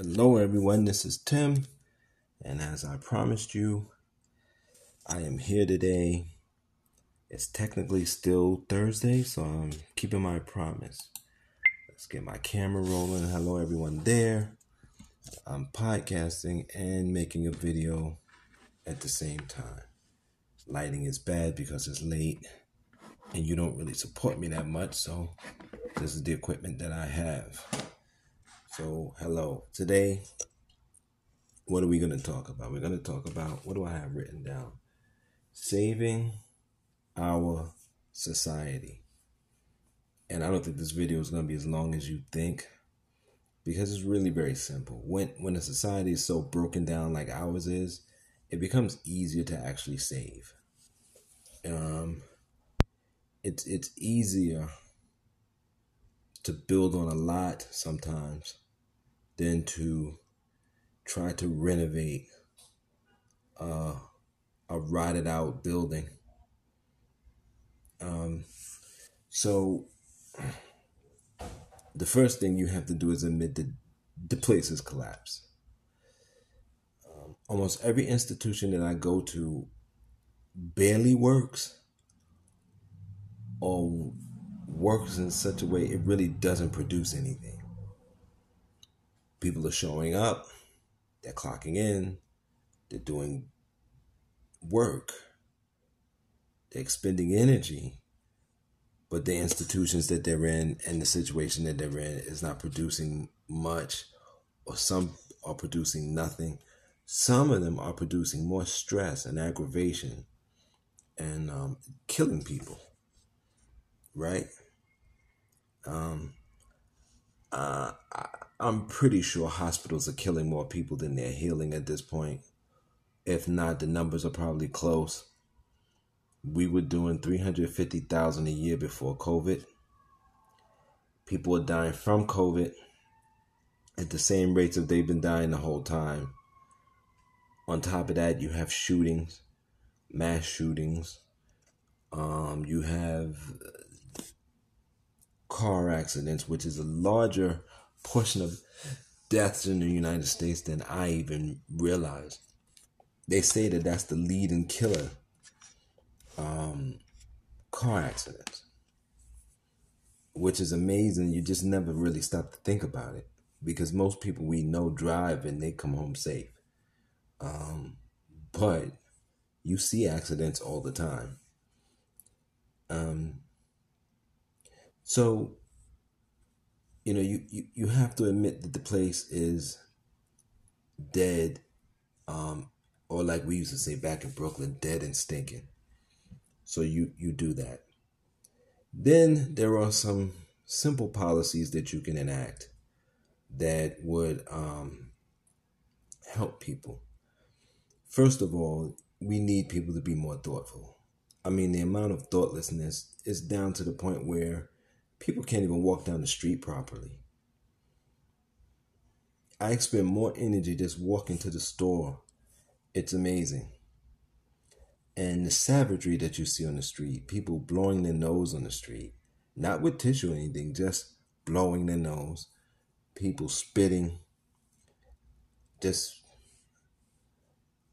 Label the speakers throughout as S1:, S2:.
S1: Hello, everyone. This is Tim, and as I promised you, I am here today. It's technically still Thursday, so I'm keeping my promise. Let's get my camera rolling. Hello, everyone there. I'm podcasting and making a video at the same time. Lighting is bad because it's late, and you don't really support me that much, so this is the equipment that I have. So, hello. Today, what are we going to talk about? We're going to talk about what do I have written down? Saving our society. And I don't think this video is going to be as long as you think because it's really very simple. When when a society is so broken down like ours is, it becomes easier to actually save. Um it's it's easier to build on a lot sometimes than to try to renovate uh, a rotted out building. Um, so the first thing you have to do is admit that the place has collapsed. Um, almost every institution that I go to barely works or works in such a way it really doesn't produce anything people are showing up, they're clocking in, they're doing work, they're expending energy, but the institutions that they're in and the situation that they're in is not producing much, or some are producing nothing. Some of them are producing more stress and aggravation and um, killing people, right? Um, uh, I'm pretty sure hospitals are killing more people than they're healing at this point. If not, the numbers are probably close. We were doing 350,000 a year before COVID. People are dying from COVID at the same rates that they've been dying the whole time. On top of that, you have shootings, mass shootings. Um, you have car accidents, which is a larger portion of deaths in the United States than I even realized. They say that that's the leading killer um, car accidents, which is amazing. You just never really stop to think about it because most people we know drive and they come home safe. Um, but you see accidents all the time. Um, so you know, you, you, you have to admit that the place is dead, um, or like we used to say back in Brooklyn, dead and stinking. So you, you do that. Then there are some simple policies that you can enact that would um, help people. First of all, we need people to be more thoughtful. I mean, the amount of thoughtlessness is down to the point where people can't even walk down the street properly. I expend more energy just walking to the store. It's amazing. And the savagery that you see on the street, people blowing their nose on the street, not with tissue or anything, just blowing their nose, people spitting, just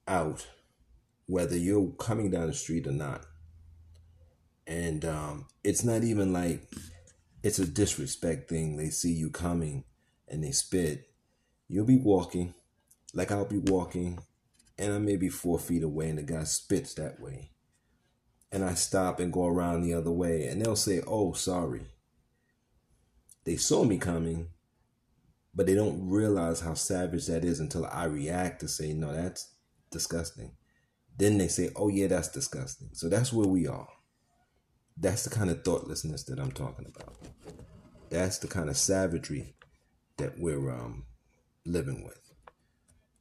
S1: out, whether you're coming down the street or not. And um, it's not even like it's a disrespect thing. They see you coming and they spit. You'll be walking, like I'll be walking, and I may be four feet away, and the guy spits that way. And I stop and go around the other way, and they'll say, Oh, sorry. They saw me coming, but they don't realize how savage that is until I react to say, No, that's disgusting. Then they say, Oh, yeah, that's disgusting. So that's where we are. That's the kind of thoughtlessness that I'm talking about. That's the kind of savagery that we're um, living with.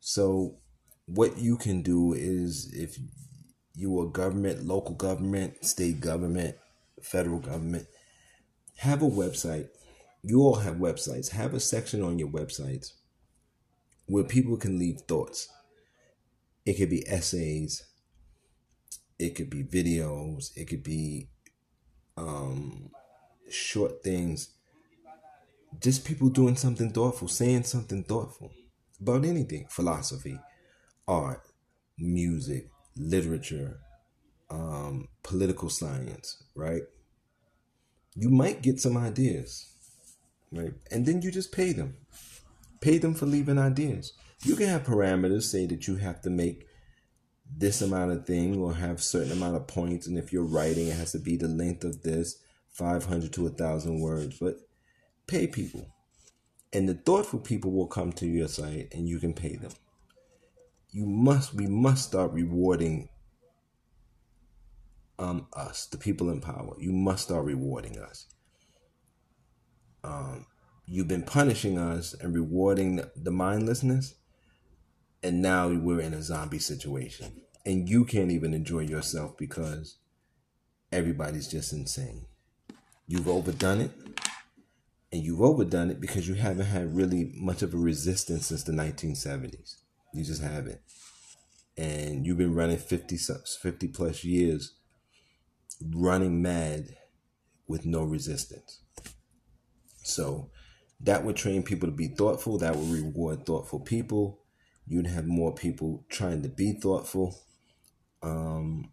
S1: So, what you can do is if you are government, local government, state government, federal government, have a website. You all have websites. Have a section on your websites where people can leave thoughts. It could be essays, it could be videos, it could be um, short things. Just people doing something thoughtful, saying something thoughtful. about anything philosophy, art, music, literature, um, political science, right? You might get some ideas, right? And then you just pay them. Pay them for leaving ideas. You can have parameters, say that you have to make this amount of thing will have certain amount of points and if you're writing it has to be the length of this 500 to a thousand words. But pay people. And the thoughtful people will come to your site and you can pay them. You must we must start rewarding um us the people in power. You must start rewarding us. Um you've been punishing us and rewarding the mindlessness and now we're in a zombie situation. And you can't even enjoy yourself because everybody's just insane. You've overdone it and you've overdone it because you haven't had really much of a resistance since the 1970s you just haven't. And you've been running 50 50 plus years running mad with no resistance. So that would train people to be thoughtful. That would reward thoughtful people you'd have more people trying to be thoughtful. Um,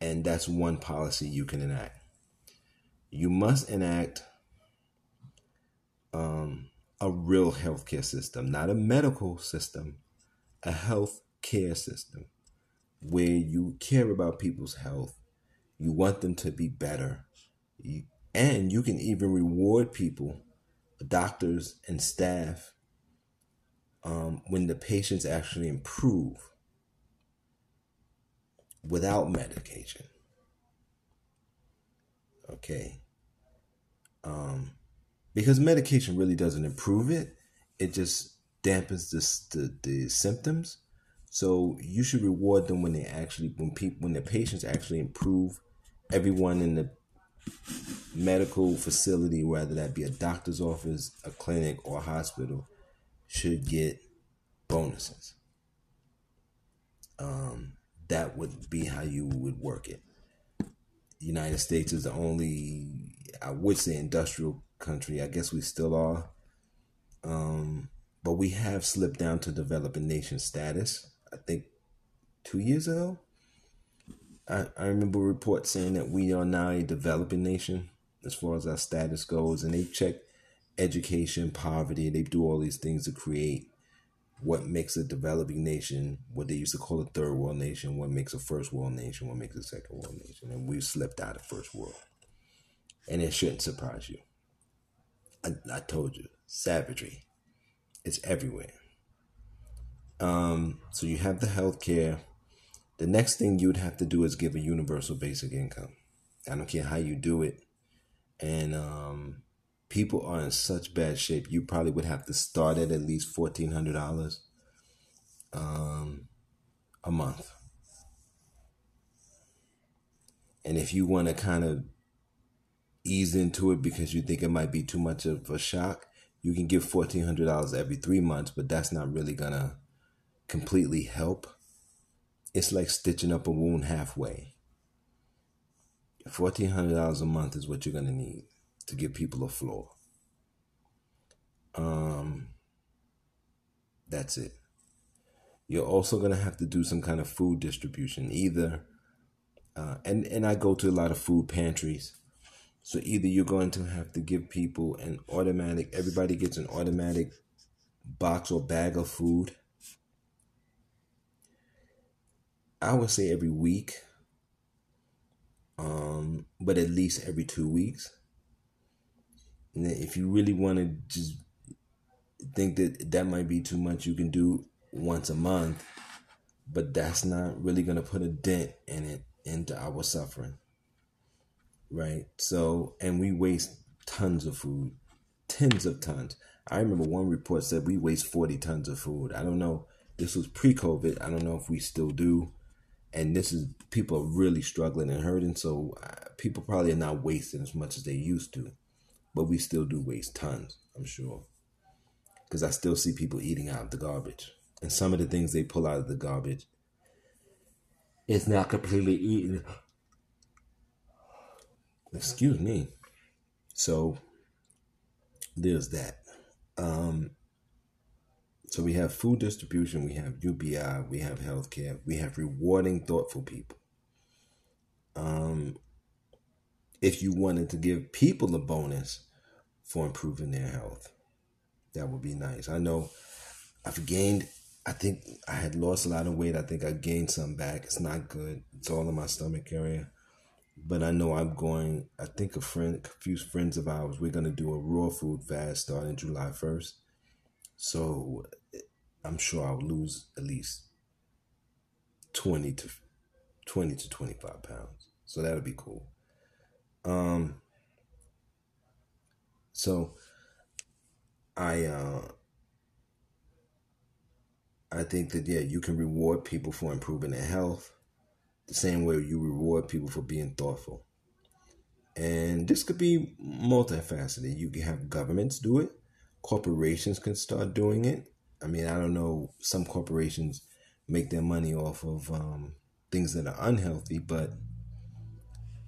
S1: and that's one policy you can enact. You must enact um, a real healthcare system, not a medical system, a health care system where you care about people's health. You want them to be better. You, and you can even reward people, doctors and staff, um, when the patients actually improve without medication. Okay. Um, because medication really doesn't improve it, it just dampens the, the, symptoms. So you should reward them when they actually when people when the patients actually improve. Everyone in the medical facility, whether that be a doctor's office, a clinic, or a hospital, should get bonuses. Um, that would be how you would work it. The United States is the only, I would say, industrial country. I guess we still are. Um, but we have slipped down to developing nation status. I think two years ago. I, I remember a report saying that we are now a developing nation as far as our status goes, and they check education, poverty. They do all these things to create what makes a developing nation, what they used to call a third world nation, what makes a first world nation, what makes a second world nation. And we've slipped out of first world. And it shouldn't surprise you. I, I told you, savagery. It's everywhere. Um, so you have the health care. The next thing you would have to do is give a universal basic income. I don't care how you do it. And um, people are in such bad shape. You probably would have to start at at least fourteen hundred dollars um, a month. And if you want to kind of ease into it because you think it might be too much of a shock, you can give fourteen hundred dollars every three months, but that's not really gonna completely help. It's like stitching up a wound halfway. Fourteen hundred dollars a month is what you're gonna need to give people a floor. Um, that's it. You're also gonna have to do some kind of food distribution, either, uh, and and I go to a lot of food pantries. So either you're going to have to give people an automatic. Everybody gets an automatic box or bag of food. I would say every week, um, but at least every two weeks. If you really want to just think that that might be too much, you can do once a month, but that's not really going to put a dent in it into our suffering. Right? So, and we waste tons of food, tens of tons. I remember one report said we waste 40 tons of food. I don't know. This was pre COVID. I don't know if we still do. And this is people are really struggling and hurting. So, uh, people probably are not wasting as much as they used to but we still do waste tons, I'm sure. Because I still see people eating out of the garbage. And some of the things they pull out of the garbage, it's not completely eaten. Excuse me. So there's that. Um, So we have food distribution, we have UBI, we have healthcare, we have rewarding thoughtful people. Um, if you wanted to give people a bonus for improving their health, that would be nice. I know I've gained, I think I had lost a lot of weight. I think I gained some back. It's not good. It's all in my stomach area. But I know I'm going, I think a friend, a few friends of ours, we're going to do a raw food fast starting July 1st. So I'm sure I'll lose at least 20 to 20 to 25 pounds. So that'll be cool. Um so I uh I think that yeah, you can reward people for improving their health the same way you reward people for being thoughtful. And this could be multifaceted. You can have governments do it, corporations can start doing it. I mean, I don't know, some corporations make their money off of um, things that are unhealthy, but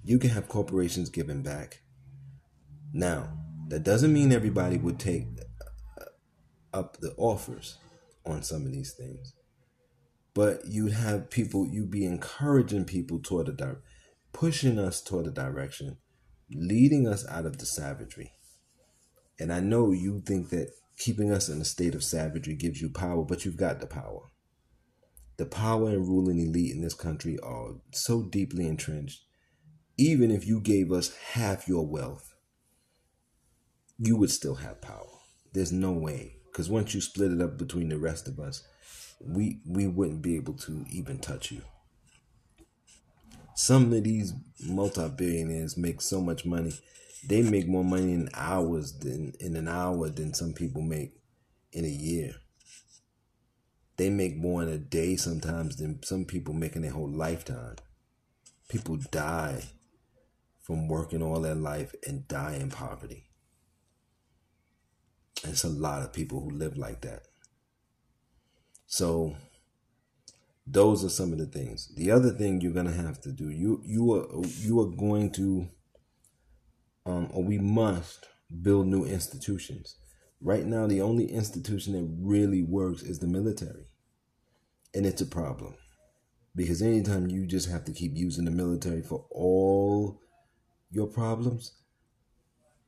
S1: you can have corporations giving back. Now, that doesn't mean everybody would take uh, up the offers on some of these things. But you'd have people, you'd be encouraging people toward a direction, pushing us toward a direction, leading us out of the savagery. And I know you think that keeping us in a state of savagery gives you power, but you've got the power. The power and ruling elite in this country are so deeply entrenched. Even if you gave us half your wealth, you would still have power. There's no way. Because once you split it up between the rest of us, we we wouldn't be able to even touch you. Some of these multi-billionaires make so much money they make more money in hours than in an hour than some people make in a year. They make more in a day sometimes than some people make in their whole lifetime. People die from working all their life and die in poverty. It's a lot of people who live like that. So those are some of the things. The other thing you're gonna have to do, you you are you are going to um, or we must build new institutions. Right now, the only institution that really works is the military. And it's a problem. Because anytime you just have to keep using the military for all your problems,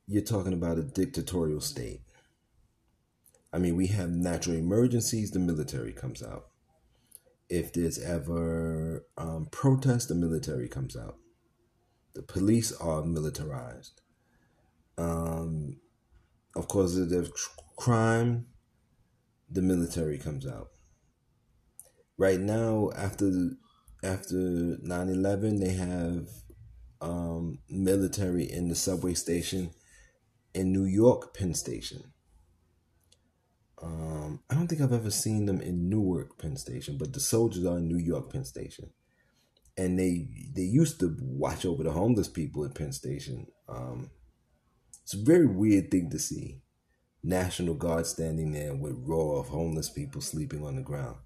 S1: you're talking about a dictatorial state. I mean, we have natural emergencies, the military comes out. If there's ever um, protest, the military comes out. The police are militarized. Um, of course, if there's crime, the military comes out. Right now, after after 9-11, they have um, military in the subway station in New York Penn Station. Um, I don't think I've ever seen them in Newark Penn Station, but the soldiers are in New York Penn Station, and they they used to watch over the homeless people at Penn Station. Um, it's a very weird thing to see. National Guard standing there with row of homeless people sleeping on the ground.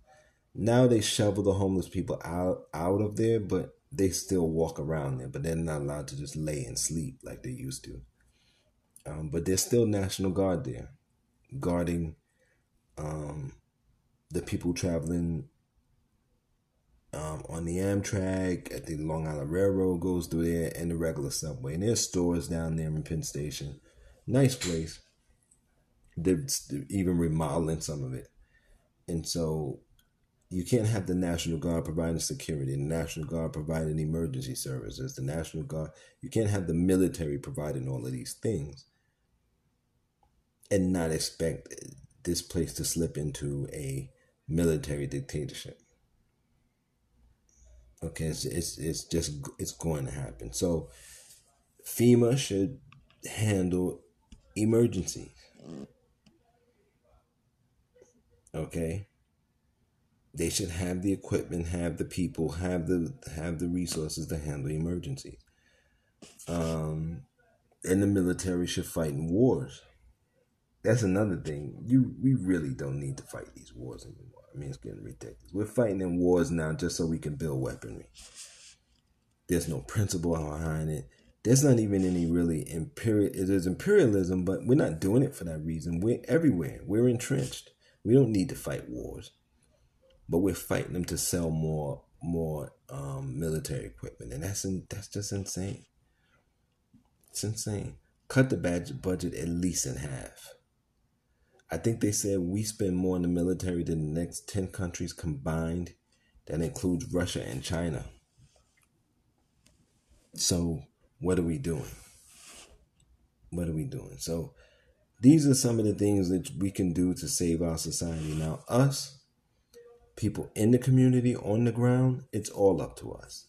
S1: Now they shovel the homeless people out out of there, but they still walk around there. But they're not allowed to just lay and sleep like they used to. Um, but there's still National Guard there, guarding um, the people traveling um, on the Amtrak, at the Long Island Railroad goes through there, and the regular subway. And there's stores down there in Penn Station. Nice place. They're even remodeling some of it. And so you can't have the National Guard providing security, the National Guard providing emergency services, the National Guard. You can't have the military providing all of these things and not expect this place to slip into a military dictatorship. Okay, it's, it's it's just it's going to happen. So FEMA should handle emergencies. Okay. They should have the equipment, have the people, have the have the resources to handle emergencies. Um, and the military should fight in wars. That's another thing. You we really don't need to fight these wars anymore. I mean, it's getting ridiculous. We're fighting in wars now just so we can build weaponry. There's no principle behind it. There's not even any really imperial. There's imperialism, but we're not doing it for that reason. We're everywhere. We're entrenched. We don't need to fight wars, but we're fighting them to sell more more um, military equipment, and that's in, that's just insane. It's insane. Cut the budget at least in half. I think they said we spend more in the military than the next 10 countries combined. That includes Russia and China. So, what are we doing? What are we doing? So, these are some of the things that we can do to save our society. Now, us, people in the community, on the ground, it's all up to us.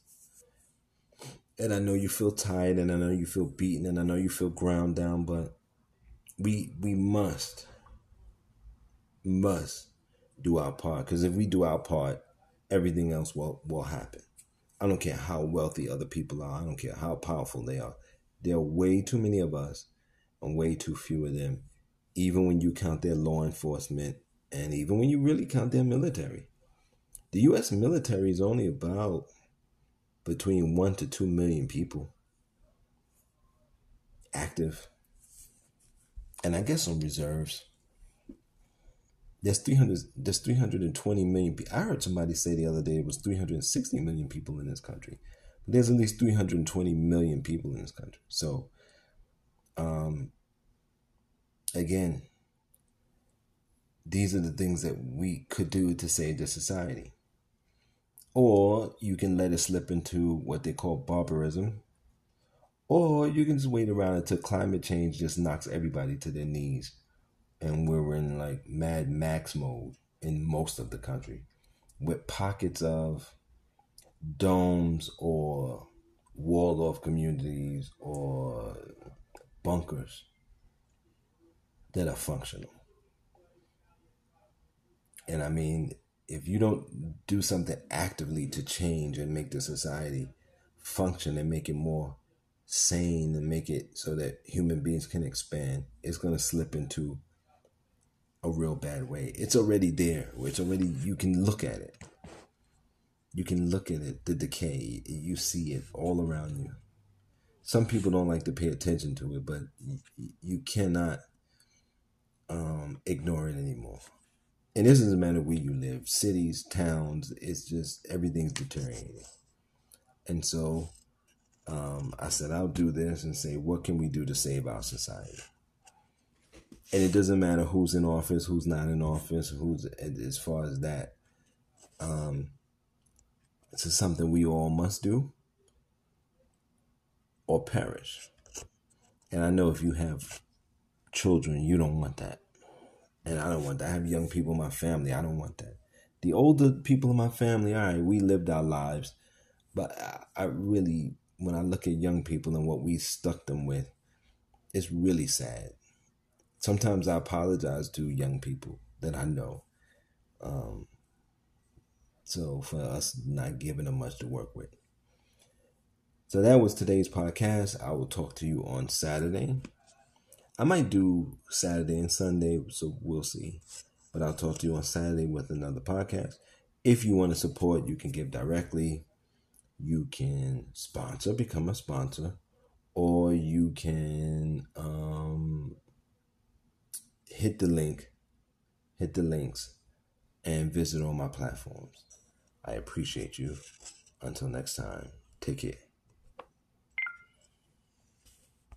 S1: And I know you feel tired and I know you feel beaten and I know you feel ground down, but we we must must do our part because if we do our part, everything else will will happen. I don't care how wealthy other people are. I don't care how powerful they are. There are way too many of us and way too few of them, even when you count their law enforcement and even when you really count their military. The U.S. military is only about between one to two million people active, and I guess on reserves. There's 300. There's 320 million. People. I heard somebody say the other day it was 360 million people in this country. But there's at least 320 million people in this country. So, um, again, these are the things that we could do to save the society. Or you can let it slip into what they call barbarism. Or you can just wait around until climate change just knocks everybody to their knees and we're in like Mad Max mode in most of the country with pockets of domes or walled off communities or bunkers that are functional. And I mean, if you don't do something actively to change and make the society function and make it more sane and make it so that human beings can expand, it's going to slip into a real bad way. It's already there. It's already you can look at it. You can look at it, the decay. You see it all around you. Some people don't like to pay attention to it, but you cannot um, ignore it anymore. And this doesn't matter where you live, cities, towns. It's just everything's deteriorating. And so um, I said, I'll do this and say, what can we do to save our society? and it doesn't matter who's in office, who's not in office, who's as far as that. Um, this is something we all must do or perish. And I know if you have children, you don't want that. And I don't want that. I have young people in my family. I don't want that. The older people in my family, all right, we lived our lives. But I, I really, when I look at young people and what we stuck them with, it's really sad sometimes I apologize to young people that I know. Um, so for us not giving them much to work with. So that was today's podcast. I will talk to you on Saturday. I might do Saturday and Sunday, so we'll see. But I'll talk to you on Saturday with another podcast. If you want to support, you can give directly. You can sponsor, become a sponsor, or you can um, hit the link, hit the links, and visit all my platforms. I appreciate you. Until next time, take care.